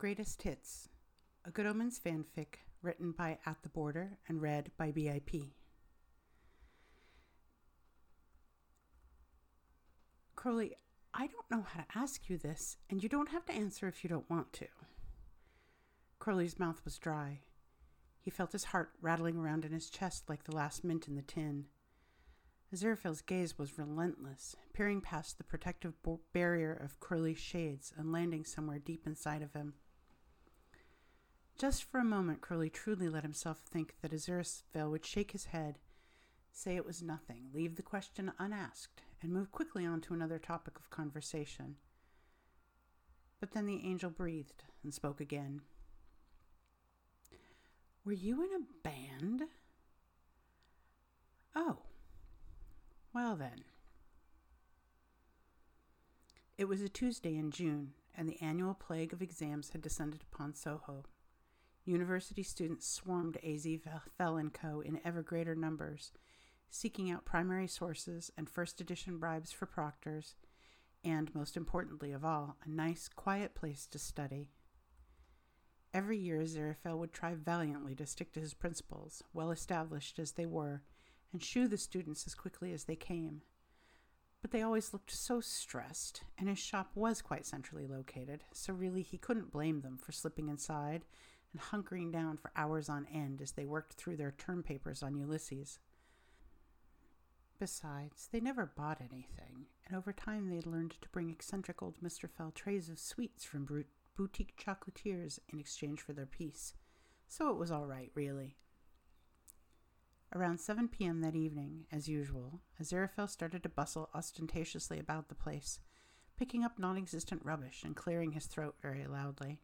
Greatest Hits, a Good Omens fanfic written by At the Border and read by BIP. Crowley, I don't know how to ask you this, and you don't have to answer if you don't want to. Crowley's mouth was dry. He felt his heart rattling around in his chest like the last mint in the tin. Aziraphale's gaze was relentless, peering past the protective barrier of Crowley's shades and landing somewhere deep inside of him. Just for a moment, Crowley truly let himself think that Aziraphale would shake his head, say it was nothing, leave the question unasked, and move quickly on to another topic of conversation. But then the angel breathed and spoke again. Were you in a band? Oh. Well then. It was a Tuesday in June, and the annual plague of exams had descended upon Soho. University students swarmed AZ Fell & Co. in ever greater numbers, seeking out primary sources and first edition bribes for proctors, and, most importantly of all, a nice, quiet place to study. Every year, Aziraphale would try valiantly to stick to his principles, well established as they were, and shoo the students as quickly as they came. But they always looked so stressed, and his shop was quite centrally located, so really he couldn't blame them for slipping inside and hunkering down for hours on end as they worked through their term papers on Ulysses. Besides, they never bought anything, and over time they'd learned to bring eccentric old Mr. Fell trays of sweets from boutique chocolatiers in exchange for their peace, so it was all right, really. Around 7 p.m. that evening, as usual, Aziraphale started to bustle ostentatiously about the place, picking up non existent rubbish and clearing his throat very loudly.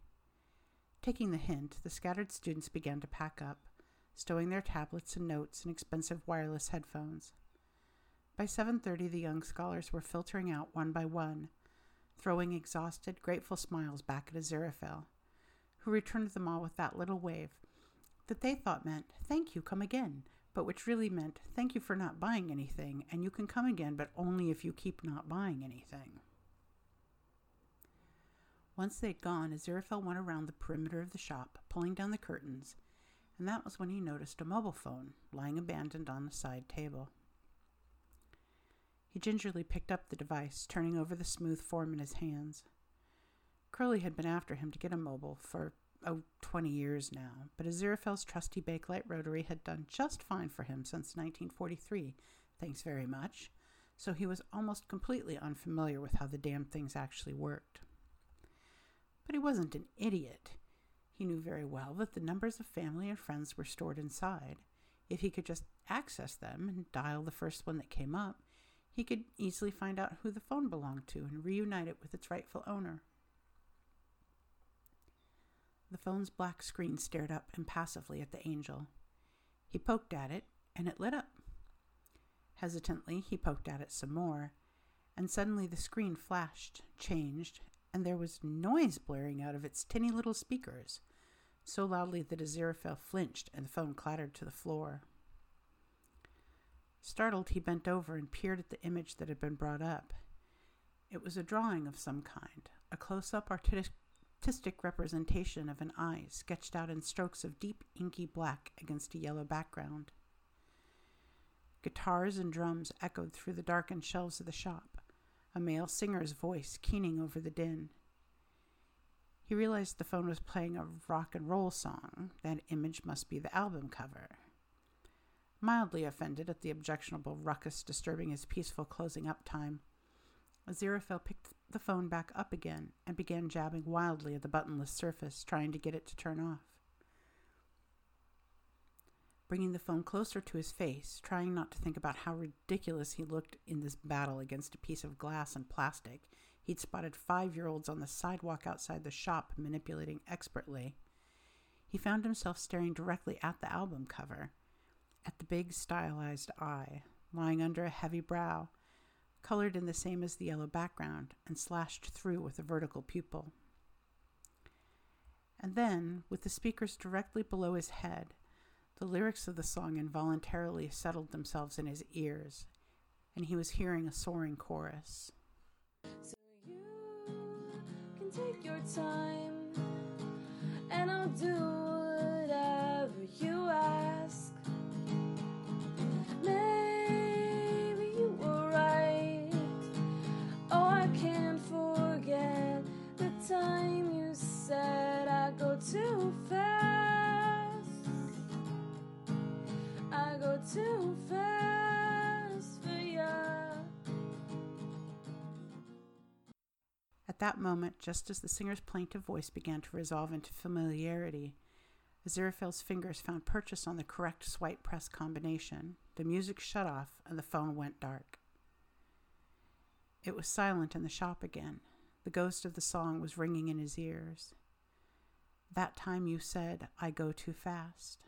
Taking the hint, the scattered students began to pack up, stowing their tablets and notes and expensive wireless headphones. By 7:30 the young scholars were filtering out one by one, throwing exhausted, grateful smiles back at Aziraphale, who returned them all with that little wave that they thought meant, Thank you, come again, but which really meant, Thank you for not buying anything, and you can come again, but only if you keep not buying anything. Once they'd gone, Aziraphale went around the perimeter of the shop, pulling down the curtains, and that was when he noticed a mobile phone lying abandoned on the side table. He gingerly picked up the device, turning over the smooth form in his hands. Crowley had been after him to get a mobile for, oh, twenty years now, but Aziraphale's trusty Bakelite rotary had done just fine for him since 1943, thanks very much, so he was almost completely unfamiliar with how the damn things actually worked. But he wasn't an idiot. He knew very well that the numbers of family and friends were stored inside. If he could just access them and dial the first one that came up, he could easily find out who the phone belonged to and reunite it with its rightful owner. The phone's black screen stared up impassively at the angel. He poked at it, and it lit up. Hesitantly, he poked at it some more, and suddenly the screen flashed, changed, and there was noise blaring out of its tinny little speakers, so loudly that Aziraphale flinched and the phone clattered to the floor. Startled, he bent over and peered at the image that had been brought up. It was a drawing of some kind, a close up artistic representation of an eye sketched out in strokes of deep inky black against a yellow background. Guitars and drums echoed through the darkened shelves of the shop a male singer's voice keening over the din. He realized the phone was playing a rock and roll song. That image must be the album cover. Mildly offended at the objectionable ruckus disturbing his peaceful closing up time, Aziraphale picked the phone back up again and began jabbing wildly at the buttonless surface, trying to get it to turn off bringing the phone closer to his face, trying not to think about how ridiculous he looked in this battle against a piece of glass and plastic. He'd spotted five year olds on the sidewalk outside the shop manipulating expertly. He found himself staring directly at the album cover, at the big stylized eye, lying under a heavy brow, colored in the same as the yellow background and slashed through with a vertical pupil. And then, with the speakers directly below his head, the lyrics of the song involuntarily settled themselves in his ears, and he was hearing a soaring chorus. So you can take your time, and I'll do whatever you ask. Maybe you were right. Oh, I can't forget the time you said I go too far. Too fast for. At that moment, just as the singer's plaintive voice began to resolve into familiarity, Aziraphale's fingers found purchase on the correct swipe press combination. The music shut off and the phone went dark. It was silent in the shop again. The ghost of the song was ringing in his ears. That time you said, I go too fast.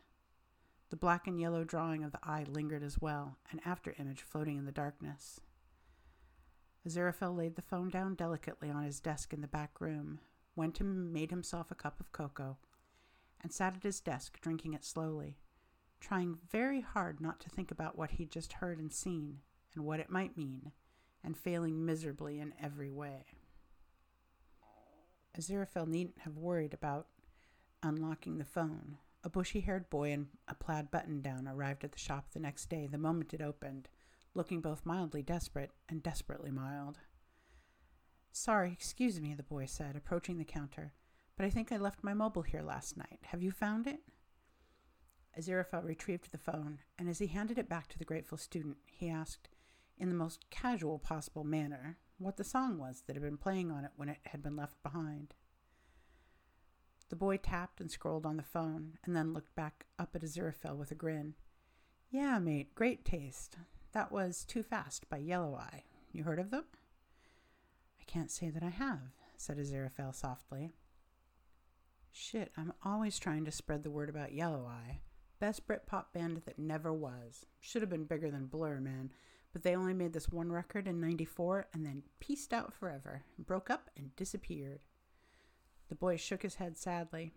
The black and yellow drawing of the eye lingered as well, an after image floating in the darkness. Aziraphale laid the phone down delicately on his desk in the back room, went and made himself a cup of cocoa, and sat at his desk drinking it slowly, trying very hard not to think about what he'd just heard and seen and what it might mean, and failing miserably in every way. Aziraphale needn't have worried about unlocking the phone. A bushy haired boy in a plaid button down arrived at the shop the next day the moment it opened, looking both mildly desperate and desperately mild. Sorry, excuse me, the boy said, approaching the counter, but I think I left my mobile here last night. Have you found it? Aziraphale retrieved the phone, and as he handed it back to the grateful student, he asked, in the most casual possible manner, what the song was that had been playing on it when it had been left behind. The boy tapped and scrolled on the phone, and then looked back up at Aziraphale with a grin. Yeah, mate, great taste. That was Too Fast by Yellow Eye. You heard of them? I can't say that I have, said Aziraphale softly. Shit, I'm always trying to spread the word about Yellow Eye. Best Britpop band that never was. Should have been bigger than Blur, man. But they only made this one record in 94 and then pieced out forever, broke up and disappeared. The boy shook his head sadly.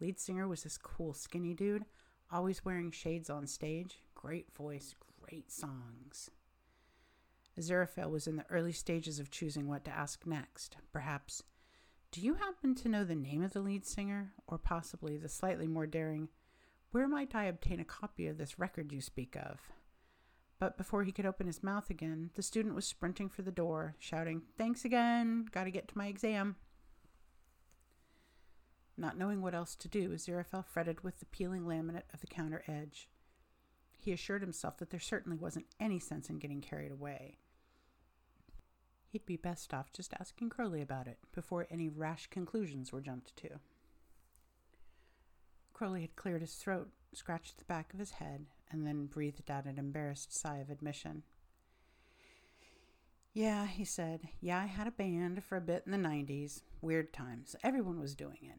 Lead singer was this cool, skinny dude, always wearing shades on stage. Great voice, great songs. Aziraphale was in the early stages of choosing what to ask next. Perhaps, do you happen to know the name of the lead singer? Or possibly the slightly more daring, where might I obtain a copy of this record you speak of? But before he could open his mouth again, the student was sprinting for the door, shouting, Thanks again! Gotta get to my exam. Not knowing what else to do, Aziraphale fretted with the peeling laminate of the counter edge. He assured himself that there certainly wasn't any sense in getting carried away. He'd be best off just asking Crowley about it before any rash conclusions were jumped to. Crowley had cleared his throat, scratched the back of his head, and then breathed out an embarrassed sigh of admission. Yeah, he said. Yeah, I had a band for a bit in the 90s. Weird times. Everyone was doing it.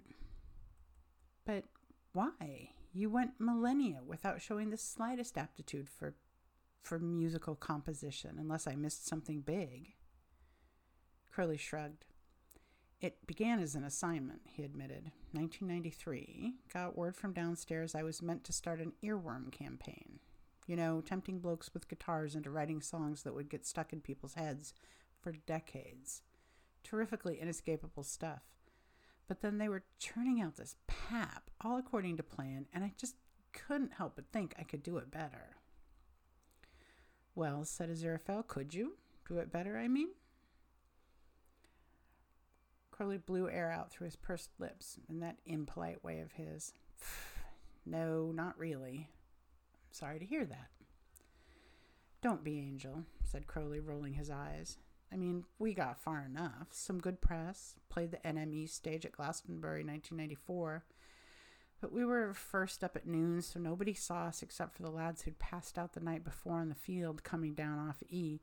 But why? You went millennia without showing the slightest aptitude for for musical composition, unless I missed something big. Crowley shrugged. It began as an assignment, he admitted. 1993. Got word from downstairs I was meant to start an earworm campaign. You know, tempting blokes with guitars into writing songs that would get stuck in people's heads for decades. Terrifically inescapable stuff. But then they were churning out this pap, all according to plan, and I just couldn't help but think I could do it better. Well, said Aziraphale, could you? Do it better, I mean? Crowley blew air out through his pursed lips in that impolite way of his. no, not really. I'm sorry to hear that. Don't be, Angel, said Crowley, rolling his eyes. I mean, we got far enough. Some good press, played the NME stage at Glastonbury 1994. But we were first up at noon, so nobody saw us except for the lads who'd passed out the night before on the field coming down off E,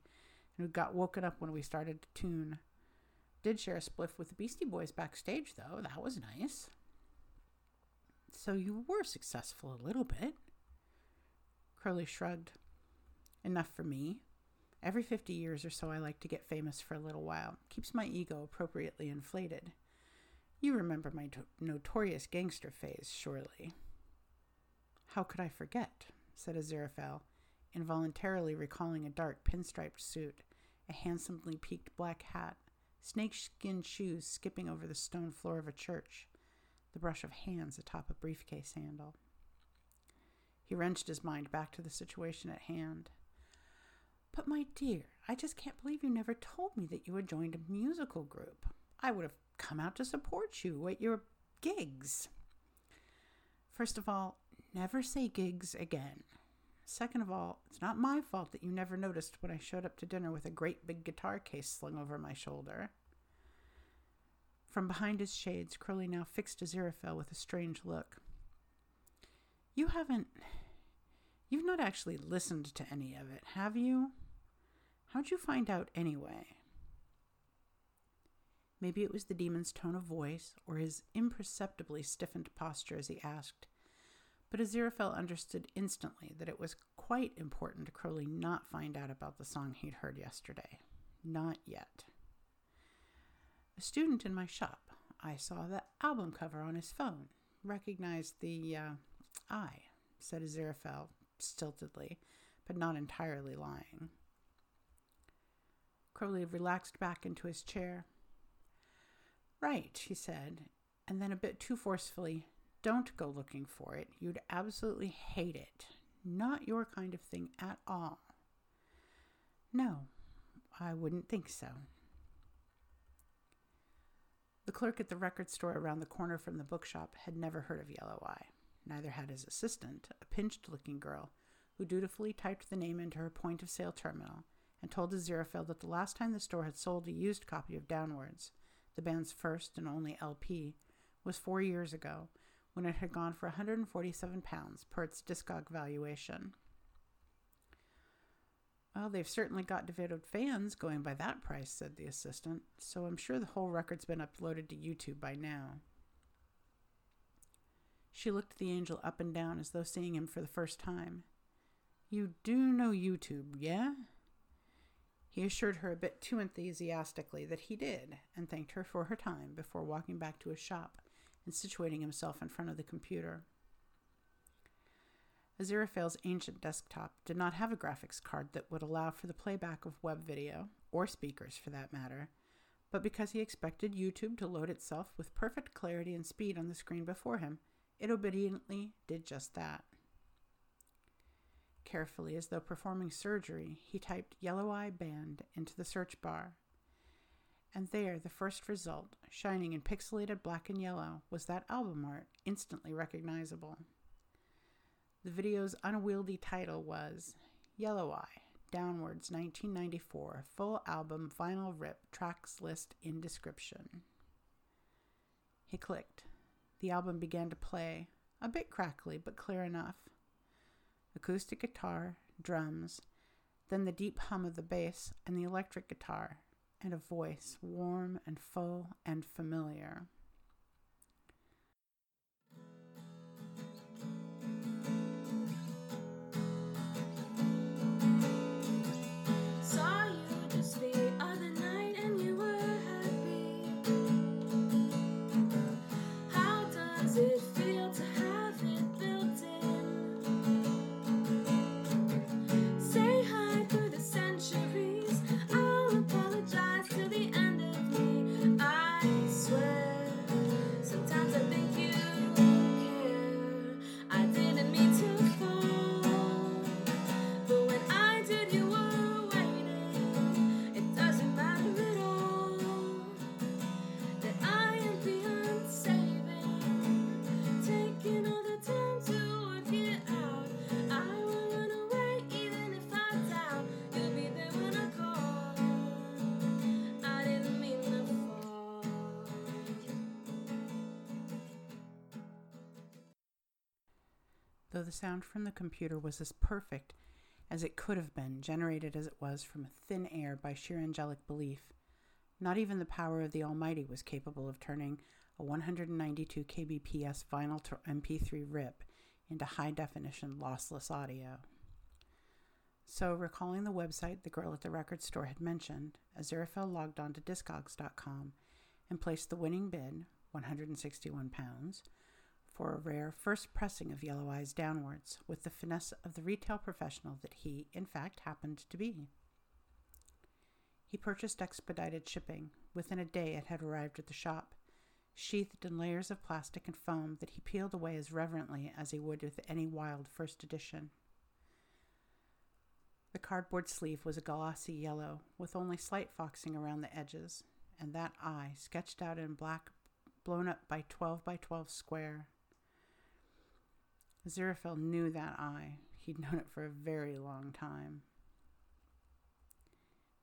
and who got woken up when we started to tune. Did share a spliff with the Beastie Boys backstage, though. That was nice. So you were successful a little bit. Crowley shrugged. Enough for me. Every 50 years or so, I like to get famous for a little while. Keeps my ego appropriately inflated. You remember my to- notorious gangster phase, surely. How could I forget? said Aziraphale, involuntarily recalling a dark pinstriped suit, a handsomely peaked black hat, snakeskin shoes skipping over the stone floor of a church, the brush of hands atop a briefcase handle. He wrenched his mind back to the situation at hand. But, my dear, I just can't believe you never told me that you had joined a musical group. I would have come out to support you at your gigs. First of all, never say gigs again. Second of all, it's not my fault that you never noticed when I showed up to dinner with a great big guitar case slung over my shoulder. From behind his shades, Crowley now fixed Aziraphale with a strange look. You haven't. You've not actually listened to any of it, have you? How'd you find out anyway? Maybe it was the demon's tone of voice or his imperceptibly stiffened posture as he asked. But Aziraphale understood instantly that it was quite important to Crowley not find out about the song he'd heard yesterday. Not yet. A student in my shop, I saw the album cover on his phone, recognized the uh, eye, said Aziraphale stiltedly, but not entirely lying. Crowley relaxed back into his chair. Right, he said, and then a bit too forcefully, don't go looking for it. You'd absolutely hate it. Not your kind of thing at all. No, I wouldn't think so. The clerk at the record store around the corner from the bookshop had never heard of Yellow Eye. Neither had his assistant, a pinched looking girl, who dutifully typed the name into her point of sale terminal and told the Aziraphale that the last time the store had sold a used copy of Downwards, the band's first and only LP, was four years ago, when it had gone for 147 pounds per its Discog valuation. Well, they've certainly got devoted fans going by that price, said the assistant, so I'm sure the whole record's been uploaded to YouTube by now. She looked the angel up and down as though seeing him for the first time. You do know YouTube, yeah? He assured her a bit too enthusiastically that he did, and thanked her for her time before walking back to his shop and situating himself in front of the computer. Aziraphale's ancient desktop did not have a graphics card that would allow for the playback of web video, or speakers for that matter, but because he expected YouTube to load itself with perfect clarity and speed on the screen before him, it obediently did just that. Carefully, as though performing surgery, he typed Yellow Eye Band into the search bar. And there, the first result, shining in pixelated black and yellow, was that album art, instantly recognizable. The video's unwieldy title was Yellow Eye, Downwards 1994, full album vinyl rip, tracks list in description. He clicked. The album began to play, a bit crackly, but clear enough acoustic guitar, drums, then the deep hum of the bass and the electric guitar, and a voice warm and full and familiar. Though the sound from the computer was as perfect as it could have been, generated as it was from a thin air by sheer angelic belief, not even the power of the Almighty was capable of turning a 192 kbps vinyl to MP3 rip into high definition lossless audio. So, recalling the website the girl at the record store had mentioned, Aziraphale logged on to Discogs.com and placed the winning bid, 161 pounds, for a rare first pressing of Yellow Eyes Downwards, with the finesse of the retail professional that he, in fact, happened to be. He purchased expedited shipping. Within a day, it had arrived at the shop, sheathed in layers of plastic and foam that he peeled away as reverently as he would with any wild first edition. The cardboard sleeve was a glossy yellow, with only slight foxing around the edges, and that eye, sketched out in black, blown up by 12 by 12 square. Aziraphale knew that eye. He'd known it for a very long time.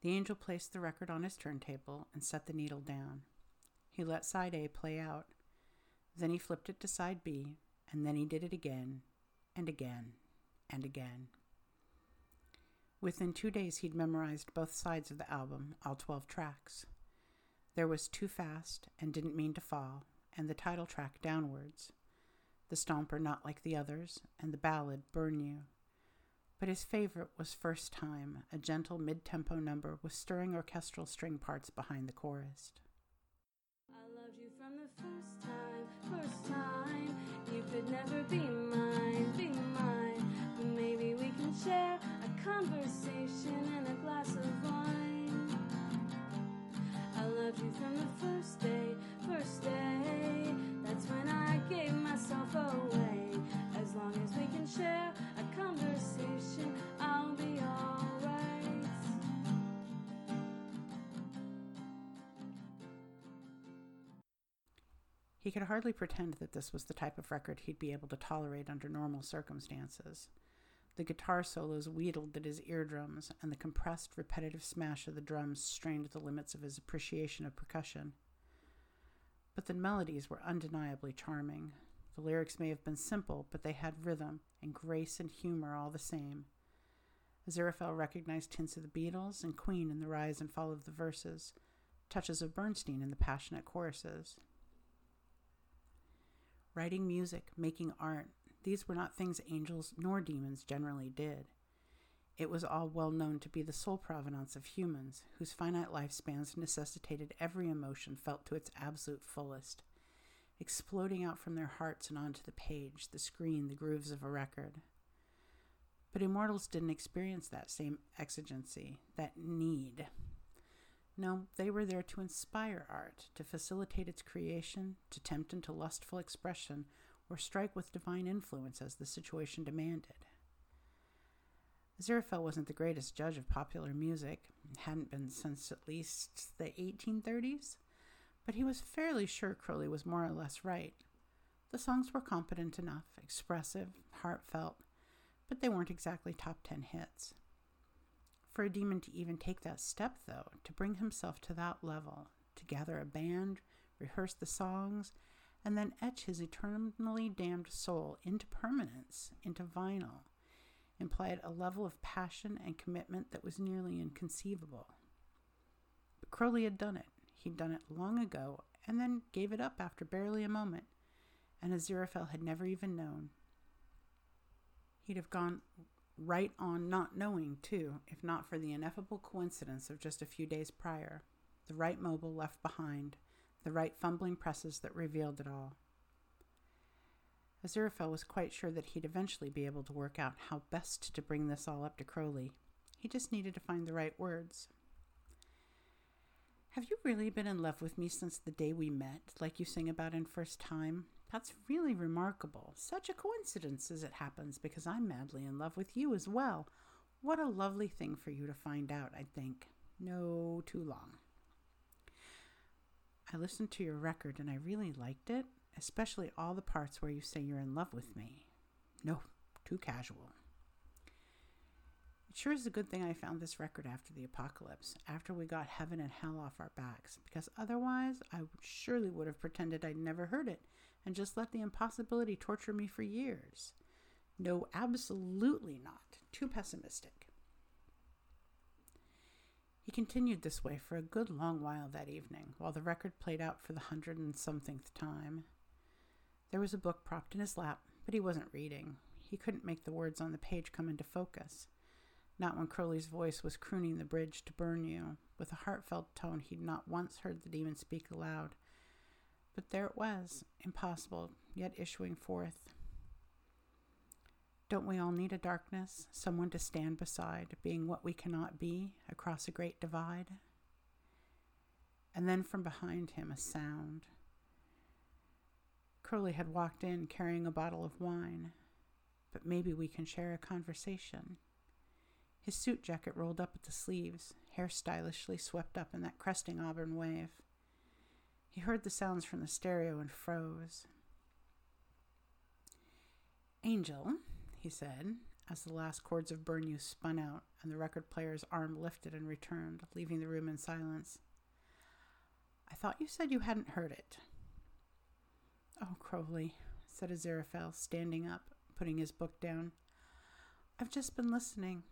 The angel placed the record on his turntable and set the needle down. He let side A play out. Then he flipped it to side B, and then he did it again, and again, and again. Within two days, he'd memorized both sides of the album, all 12 tracks. There was Too Fast and Didn't Mean to Fall, and the title track Downwards, the Stomper Not Like the Others, and the ballad Burn You. But his favorite was First Time, a gentle mid tempo number with stirring orchestral string parts behind the chorus. I loved you from the first time, first time. You could never be mine, be mine. But maybe we can share a conversation and a glass of wine. I loved you from the first day, first day. That's when I gave myself away. As long as we can share a conversation, I'll be alright. He could hardly pretend that this was the type of record he'd be able to tolerate under normal circumstances. The guitar solos wheedled at his eardrums, and the compressed, repetitive smash of the drums strained the limits of his appreciation of percussion. But the melodies were undeniably charming. The lyrics may have been simple, but they had rhythm and grace and humor all the same. Aziraphale recognized hints of the Beatles and Queen in the rise and fall of the verses, touches of Bernstein in the passionate choruses. Writing music, making art, these were not things angels nor demons generally did. It was all well known to be the sole provenance of humans, whose finite lifespans necessitated every emotion felt to its absolute fullest, exploding out from their hearts and onto the page, the screen, the grooves of a record. But immortals didn't experience that same exigency, that need. No, they were there to inspire art, to facilitate its creation, to tempt into lustful expression, or strike with divine influence as the situation demanded. Aziraphale wasn't the greatest judge of popular music, hadn't been since at least the 1830s, but he was fairly sure Crowley was more or less right. The songs were competent enough, expressive, heartfelt, but they weren't exactly top ten hits. For a demon to even take that step, though, to bring himself to that level, to gather a band, rehearse the songs, and then etch his eternally damned soul into permanence, into vinyl, implied a level of passion and commitment that was nearly inconceivable. But Crowley had done it. He'd done it long ago, and then gave it up after barely a moment, and Aziraphale had never even known. He'd have gone right on not knowing, too, if not for the ineffable coincidence of just a few days prior, the right mobile left behind, the right fumbling presses that revealed it all. Aziraphale was quite sure that he'd eventually be able to work out how best to bring this all up to Crowley. He just needed to find the right words. Have you really been in love with me since the day we met, like you sing about in First Time? That's really remarkable. Such a coincidence as it happens, because I'm madly in love with you as well. What a lovely thing for you to find out, I think. No, too long. I listened to your record and I really liked it, especially all the parts where you say you're in love with me. No, too casual. It sure is a good thing I found this record after the apocalypse, after we got heaven and hell off our backs, because otherwise I surely would have pretended I'd never heard it and just let the impossibility torture me for years. No, absolutely not. Too pessimistic. He continued this way for a good long while that evening, while the record played out for the hundred and somethingth time. There was a book propped in his lap, but he wasn't reading. He couldn't make the words on the page come into focus. Not when Crowley's voice was crooning the bridge to burn you, with a heartfelt tone he'd not once heard the demon speak aloud. But there it was, impossible, yet issuing forth. Don't we all need a darkness, someone to stand beside, being what we cannot be, across a great divide? And then from behind him, a sound. Crowley had walked in carrying a bottle of wine, but maybe we can share a conversation. His suit jacket rolled up at the sleeves, hair stylishly swept up in that cresting auburn wave. He heard the sounds from the stereo and froze. Angel, he said, as the last chords of Burn You spun out and the record player's arm lifted and returned, leaving the room in silence. I thought you said you hadn't heard it. Oh, Crowley, said Aziraphale, standing up, putting his book down. I've just been listening.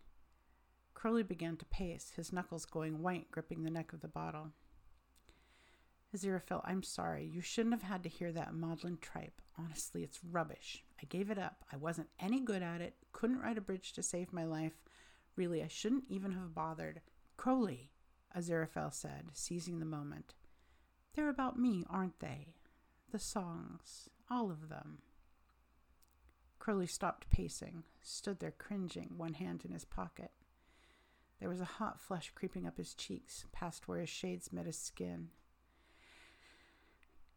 Crowley began to pace, his knuckles going white, gripping the neck of the bottle. Aziraphale, I'm sorry. You shouldn't have had to hear that maudlin tripe. Honestly, it's rubbish. I gave it up. I wasn't any good at it. Couldn't write a bridge to save my life. Really, I shouldn't even have bothered. Crowley, Aziraphale said, seizing the moment. They're about me, aren't they? The songs, all of them. Crowley stopped pacing, stood there cringing, one hand in his pocket. There was a hot flush creeping up his cheeks, past where his shades met his skin.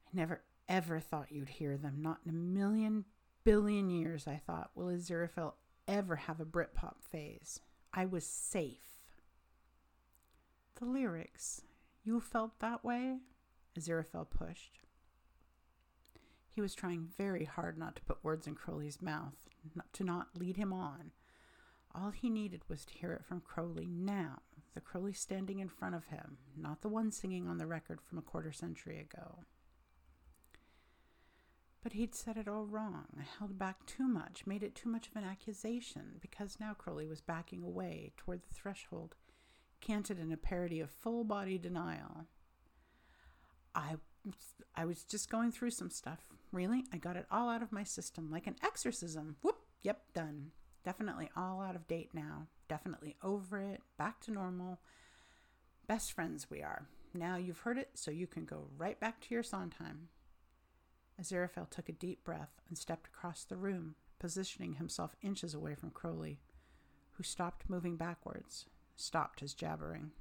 I never ever thought you'd hear them. Not in a million billion years, I thought. Will Aziraphale ever have a Britpop phase? I was safe. The lyrics. You felt that way? Aziraphale pushed. He was trying very hard not to put words in Crowley's mouth, not to not lead him on. All he needed was to hear it from Crowley now, the Crowley standing in front of him, not the one singing on the record from a quarter century ago. But he'd said it all wrong, held back too much, made it too much of an accusation, because now Crowley was backing away toward the threshold, canted in a parody of full body denial. I, I was just going through some stuff. Really? I got it all out of my system, like an exorcism. Whoop, yep, done. Definitely all out of date now. Definitely over it, back to normal. Best friends we are. Now you've heard it, so you can go right back to your Sondheim. Aziraphale took a deep breath and stepped across the room, positioning himself inches away from Crowley, who stopped moving backwards, stopped his jabbering.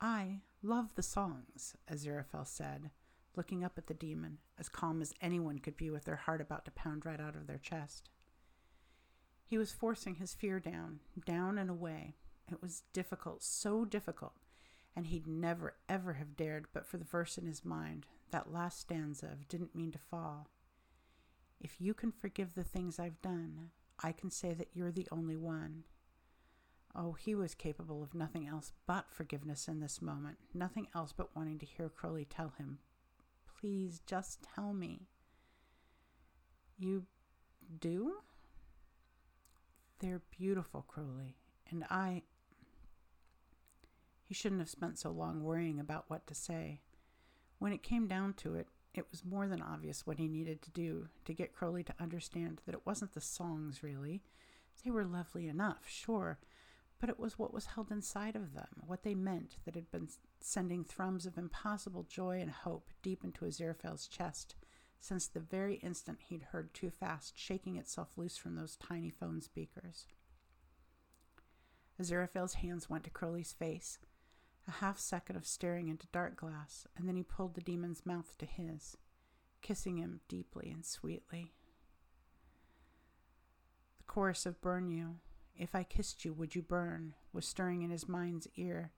I love the songs, Aziraphale said, looking up at the demon, as calm as anyone could be with their heart about to pound right out of their chest. He was forcing his fear down, down and away. It was difficult, so difficult, and he'd never, ever have dared but for the verse in his mind, that last stanza of Didn't Mean to Fall. If you can forgive the things I've done, I can say that you're the only one. Oh, he was capable of nothing else but forgiveness in this moment, nothing else but wanting to hear Crowley tell him, Please just tell me. You do? They're beautiful, Crowley, and I. He shouldn't have spent so long worrying about what to say. When it came down to it, it was more than obvious what he needed to do to get Crowley to understand that it wasn't the songs, really. They were lovely enough, sure, but it was what was held inside of them, what they meant that had been sending thrums of impossible joy and hope deep into Aziraphale's chest since the very instant he'd heard Too Fast shaking itself loose from those tiny phone speakers. Aziraphale's hands went to Crowley's face, a half second of staring into dark glass, and then he pulled the demon's mouth to his, kissing him deeply and sweetly. The chorus of Burn You, If I Kissed You, Would You Burn, was stirring in his mind's ear,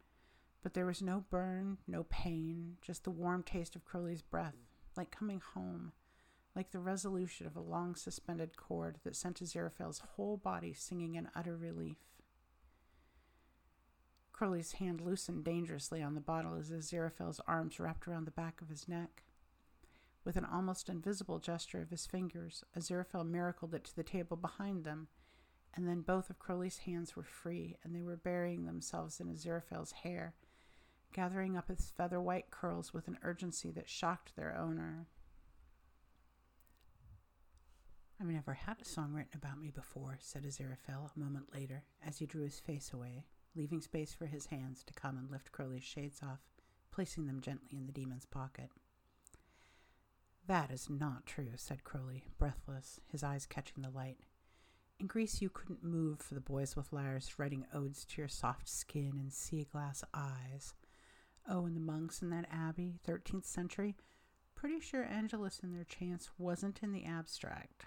but there was no burn, no pain, just the warm taste of Crowley's breath, like coming home, like the resolution of a long suspended chord that sent Aziraphale's whole body singing in utter relief. Crowley's hand loosened dangerously on the bottle as Aziraphale's arms wrapped around the back of his neck. With an almost invisible gesture of his fingers, Aziraphale miracled it to the table behind them, and then both of Crowley's hands were free, and they were burying themselves in Aziraphale's hair, gathering up his feather white curls with an urgency that shocked their owner. I've never had a song written about me before, said Aziraphale a moment later, as he drew his face away leaving space for his hands to come and lift Crowley's shades off, placing them gently in the demon's pocket. That is not true, said Crowley, breathless, his eyes catching the light. In Greece, you couldn't move for the boys with lyres writing odes to your soft skin and sea glass eyes. Oh, and the monks in that abbey, 13th century, pretty sure Angelus and their chants wasn't in the abstract.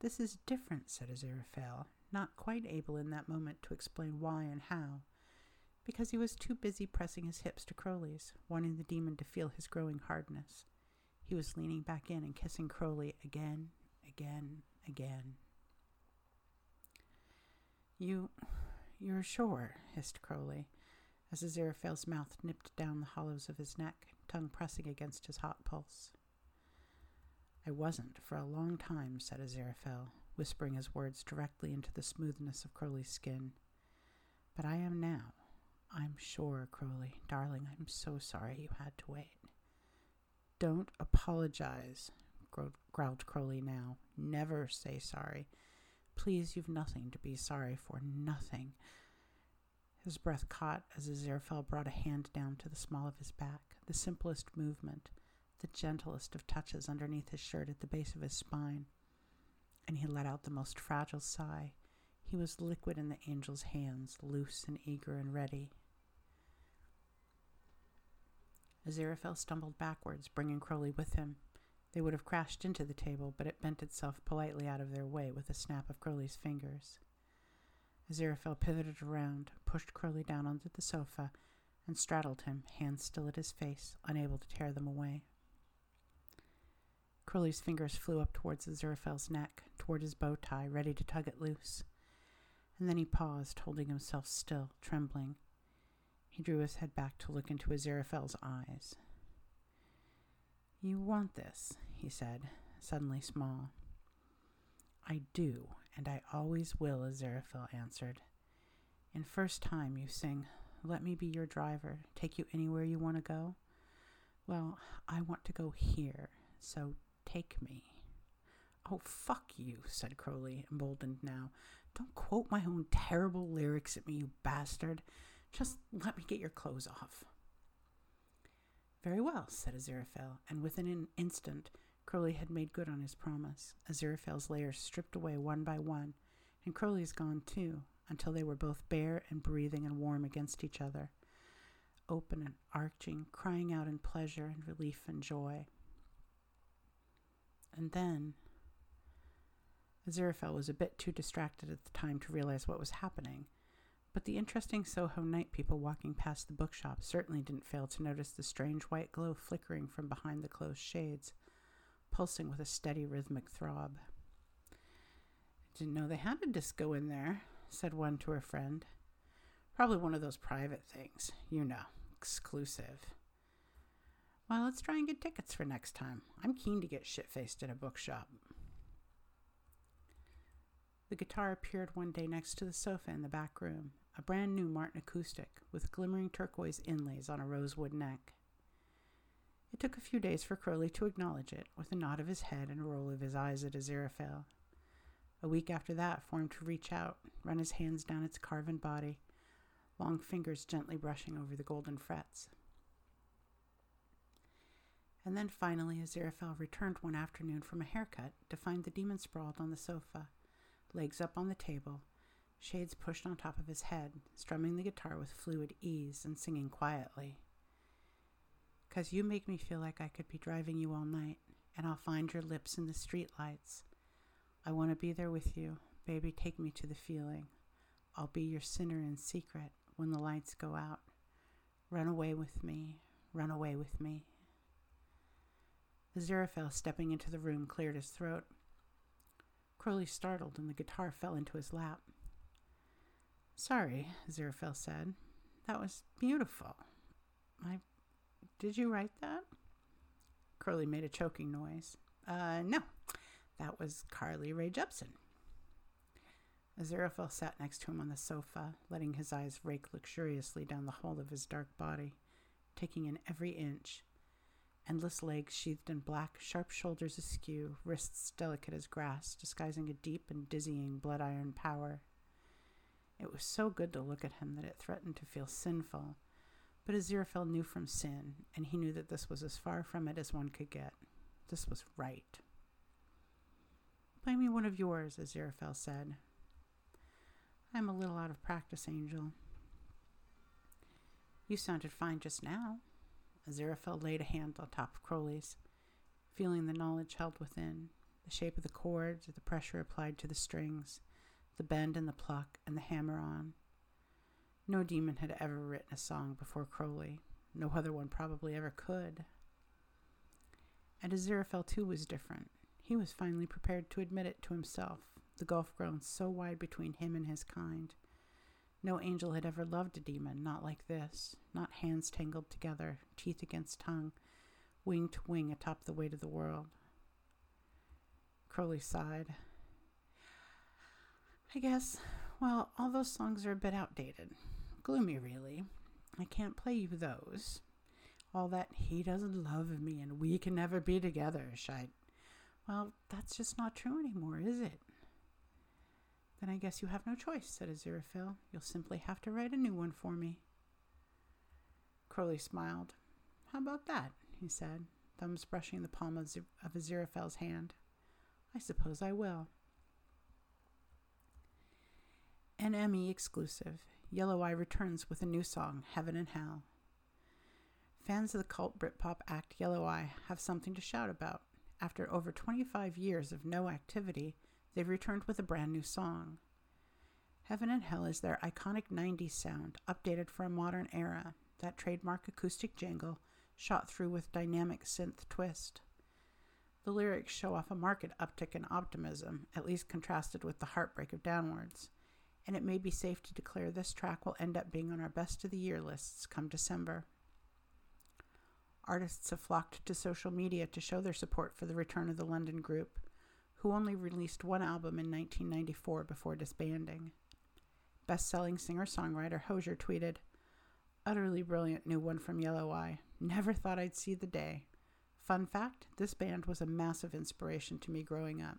This is different, said Aziraphale, not quite able in that moment to explain why and how, because he was too busy pressing his hips to Crowley's, wanting the demon to feel his growing hardness. He was leaning back in and kissing Crowley again again, again. You, you're sure, hissed Crowley, as Aziraphale's mouth nipped down the hollows of his neck, tongue pressing against his hot pulse. I wasn't for a long time, said Aziraphale, whispering his words directly into the smoothness of Crowley's skin. But I am now. I'm sure, Crowley. Darling, I'm so sorry you had to wait. Don't apologize, growled Crowley now. Never say sorry. Please, you've nothing to be sorry for. Nothing. His breath caught as Aziraphale brought a hand down to the small of his back, the simplest movement, the gentlest of touches underneath his shirt at the base of his spine. And he let out the most fragile sigh. He was liquid in the angel's hands, loose and eager and ready. Aziraphale stumbled backwards, bringing Crowley with him. They would have crashed into the table, but it bent itself politely out of their way with a snap of Crowley's fingers. Aziraphale pivoted around, pushed Crowley down onto the sofa, and straddled him, hands still at his face, unable to tear them away. Crowley's fingers flew up towards Aziraphale's neck, toward his bow tie, ready to tug it loose. And then he paused, holding himself still, trembling. He drew his head back to look into Aziraphale's eyes. You want this, he said, suddenly small. I do, and I always will, Aziraphale answered. In first time you sing, Let me be your driver, take you anywhere you want to go. Well, I want to go here, so take me. Oh, fuck you, said Crowley, emboldened now. Don't quote my own terrible lyrics at me, you bastard. Just let me get your clothes off. Very well, said Aziraphale, and within an instant Crowley had made good on his promise. Aziraphale's layers stripped away one by one, and Crowley's gone too, until they were both bare and breathing and warm against each other, open and arching, crying out in pleasure and relief and joy. And then Aziraphale was a bit too distracted at the time to realize what was happening, but the interesting Soho night people walking past the bookshop certainly didn't fail to notice the strange white glow flickering from behind the closed shades, pulsing with a steady rhythmic throb. Didn't know they had a disco in there, said one to her friend. Probably one of those private things, you know, exclusive. Well, let's try and get tickets for next time. I'm keen to get shit faced at a bookshop. The guitar appeared one day next to the sofa in the back room, a brand new Martin acoustic with glimmering turquoise inlays on a rosewood neck. It took a few days for Crowley to acknowledge it, with a nod of his head and a roll of his eyes at Aziraphale. A week after that, for him to reach out, run his hands down its carven body, long fingers gently brushing over the golden frets. And then finally, Aziraphale returned one afternoon from a haircut to find the demon sprawled on the sofa, legs up on the table, shades pushed on top of his head, strumming the guitar with fluid ease and singing quietly. Cause you make me feel like I could be driving you all night, and I'll find your lips in the street lights. I want to be there with you. Baby, take me to the feeling. I'll be your sinner in secret when the lights go out. Run away with me. Run away with me. Aziraphale, stepping into the room, cleared his throat. Crowley startled, and the guitar fell into his lap. Sorry, Aziraphale said. That was beautiful. I. Did you write that? Crowley made a choking noise. Uh, no. That was Carly Rae Jepsen. Aziraphale sat next to him on the sofa, letting his eyes rake luxuriously down the whole of his dark body, taking in every inch. Endless legs sheathed in black, sharp shoulders askew, wrists delicate as grass, disguising a deep and dizzying blood iron power. It was so good to look at him that it threatened to feel sinful. But Aziraphale knew from sin, and he knew that this was as far from it as one could get. This was right. Play me one of yours, Aziraphale said. I'm a little out of practice, Angel. You sounded fine just now. Aziraphale laid a hand on top of Crowley's, feeling the knowledge held within, the shape of the chords, the pressure applied to the strings, the bend and the pluck, and the hammer on. No demon had ever written a song before Crowley. No other one probably ever could. And Aziraphale, too, was different. He was finally prepared to admit it to himself, the gulf grown so wide between him and his kind. No angel had ever loved a demon, not like this, not hands tangled together, teeth against tongue, wing to wing atop the weight of the world. Crowley sighed. I guess, well, all those songs are a bit outdated. Gloomy, really. I can't play you those. All that he doesn't love me and we can never be together shite. Well, that's just not true anymore, is it? Then I guess you have no choice, said Aziraphale. You'll simply have to write a new one for me. Crowley smiled. How about that? he said, thumbs brushing the palm of, Z- of hand. I suppose I will. NME exclusive. Yellow Eye returns with a new song, Heaven and Hell. Fans of the cult Britpop act Yellow Eye have something to shout about. After over 25 years of no activity, they've returned with a brand new song. Heaven and Hell is their iconic 90s sound, updated for a modern era, that trademark acoustic jingle shot through with dynamic synth twist. The lyrics show off a marked uptick in optimism, at least contrasted with the heartbreak of downwards, and it may be safe to declare this track will end up being on our best of the year lists come December. Artists have flocked to social media to show their support for the return of the London group, who only released one album in 1994 before disbanding. Best selling singer songwriter Hozier tweeted, Utterly brilliant new one from Yellow Eye. Never thought I'd see the day. Fun fact this band was a massive inspiration to me growing up.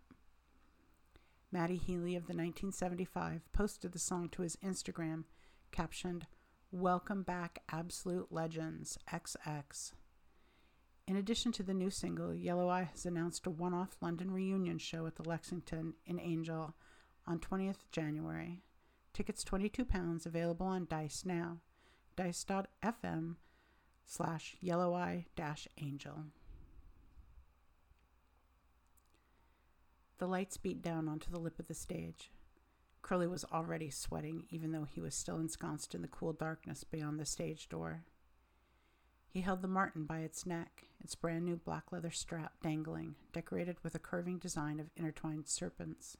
Matty Healy of the 1975 posted the song to his Instagram, captioned, Welcome back, Absolute Legends, XX. In addition to the new single, Yellow Eye has announced a one off London reunion show at the Lexington in Angel on 20th January. Tickets £22, available on Dice now. Dice.fm slash yellow eye dash angel. The lights beat down onto the lip of the stage. Crowley was already sweating, even though he was still ensconced in the cool darkness beyond the stage door. He held the Martin by its neck, its brand new black leather strap dangling, decorated with a curving design of intertwined serpents.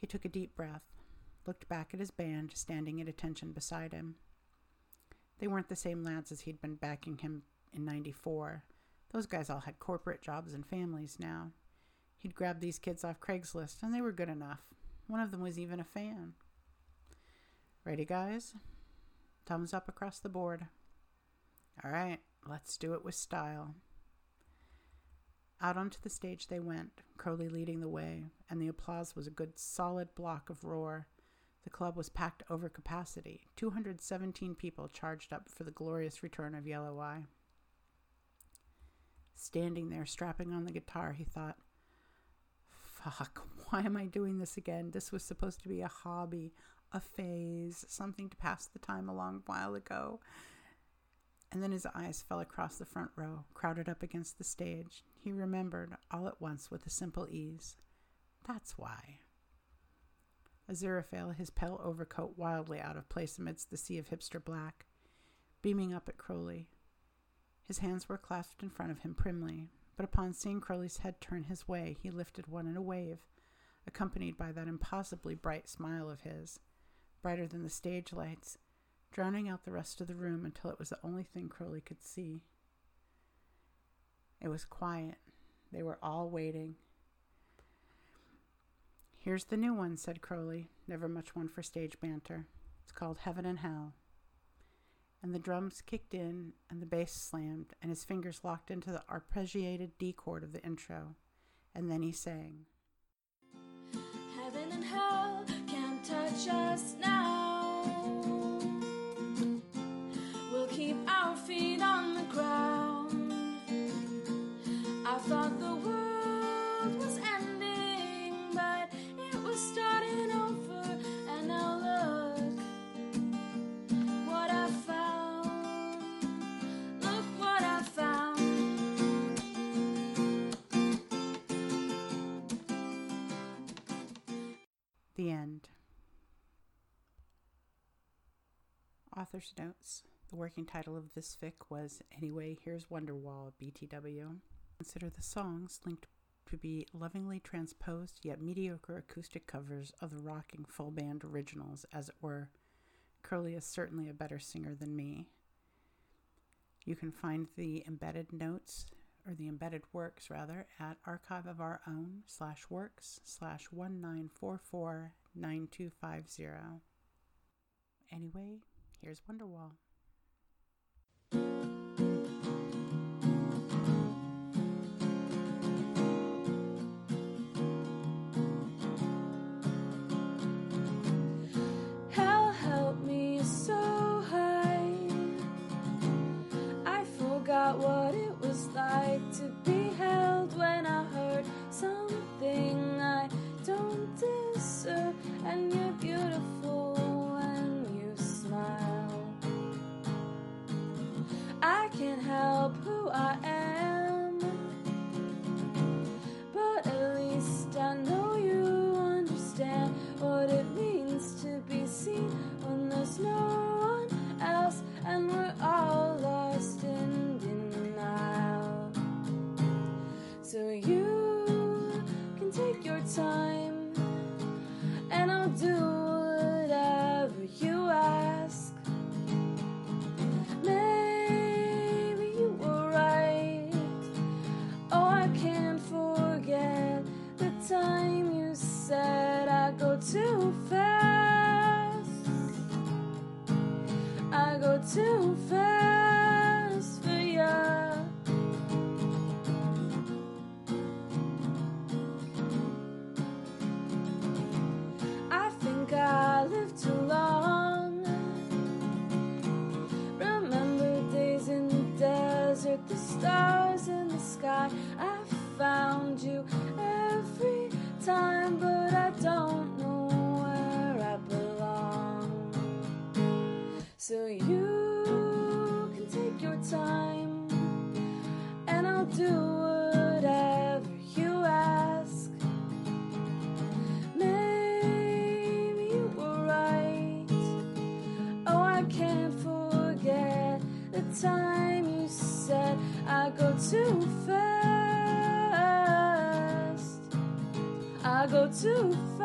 He took a deep breath, looked back at his band standing at attention beside him. They weren't the same lads as he'd been backing him in 94. Those guys all had corporate jobs and families now. He'd grabbed these kids off Craigslist, and they were good enough. One of them was even a fan. Ready, guys? Thumbs up across the board. All right, let's do it with style. Out onto the stage they went, Crowley leading the way, and the applause was a good solid block of roar. The club was packed over capacity. 217 people charged up for the glorious return of Yellow Eye. Standing there, strapping on the guitar, he thought, Fuck, why am I doing this again? This was supposed to be a hobby, a phase, something to pass the time a long while ago. And then his eyes fell across the front row, crowded up against the stage. He remembered, all at once, with a simple ease. That's why. Aziraphale, his pale overcoat wildly out of place amidst the sea of hipster black, beaming up at Crowley. His hands were clasped in front of him primly, but upon seeing Crowley's head turn his way, he lifted one in a wave, accompanied by that impossibly bright smile of his, brighter than the stage lights, drowning out the rest of the room until it was the only thing Crowley could see. It was quiet. They were all waiting. Here's the new one, said Crowley, never much one for stage banter. It's called Heaven and Hell. And the drums kicked in, and the bass slammed, and his fingers locked into the arpeggiated D chord of the intro. And then he sang. Heaven and hell can't touch us now. We'll keep our feet on the ground. I thought the world author's notes. The working title of this fic was Anyway, Here's Wonderwall, BTW. Consider the songs linked to be lovingly transposed yet mediocre acoustic covers of the rocking full band originals, as it were. Crowley is certainly a better singer than me. You can find the embedded notes, or the embedded works rather, at archive of our own slash works slash 1944 9250. Anyway, Here's Wonderwall. to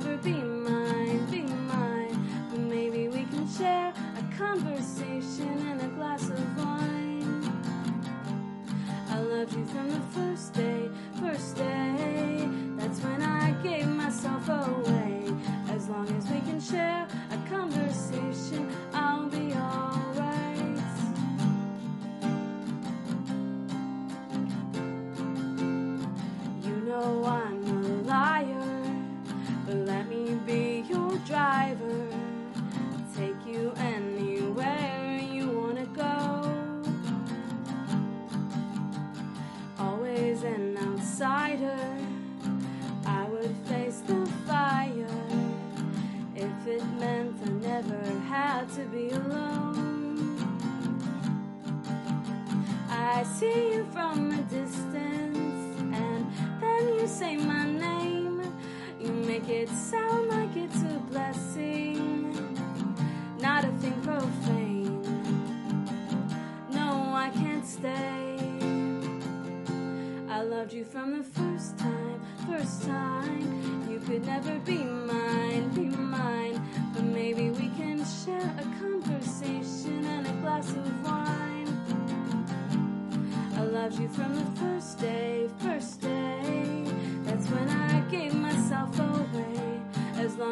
never been.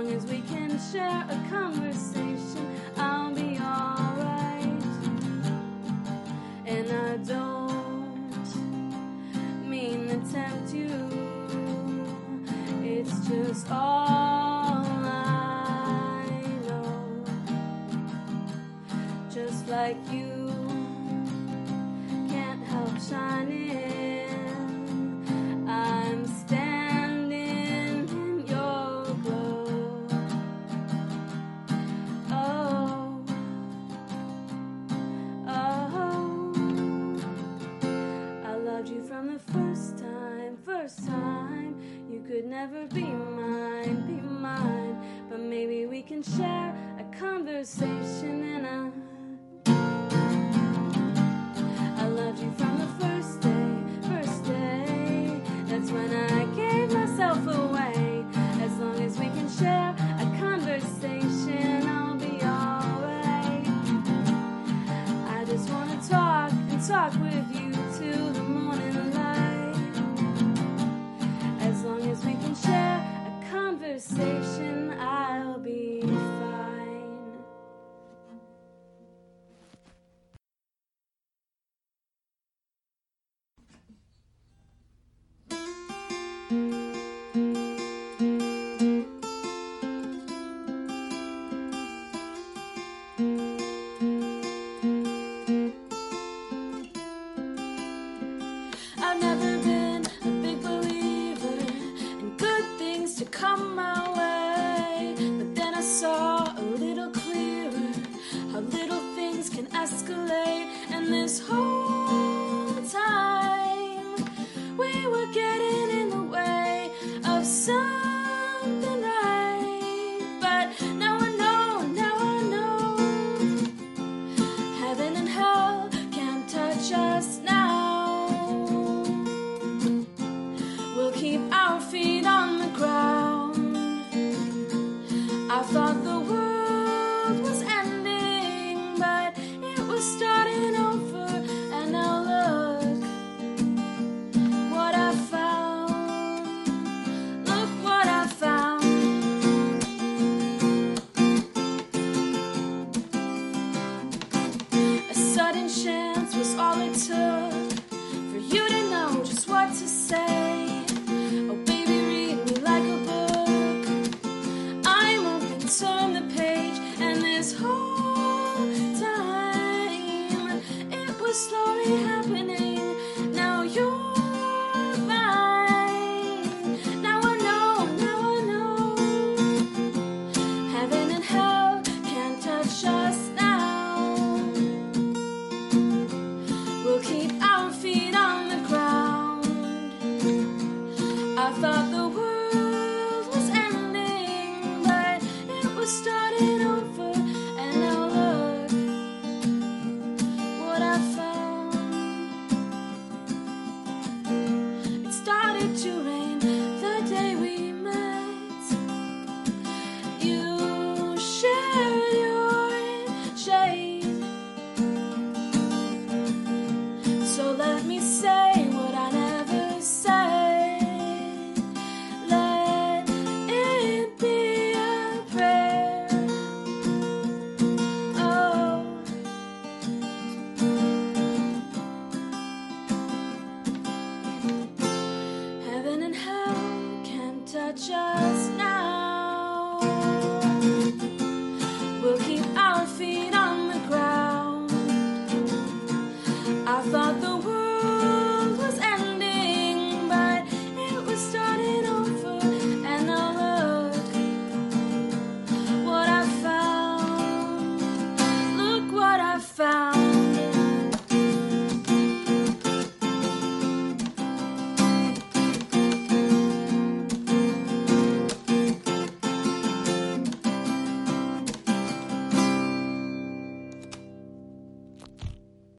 long as we can share a conversation, I'll be alright. And I don't mean to tempt you, it's just all I know. Just like you can't help shining. first time. You could never be mine, be mine. But maybe we can share a conversation and I. I loved you from the first day, first day. That's when I gave myself away. As long as we can share a conversation, I'll be alright. I just wanna talk and talk with you. conversation.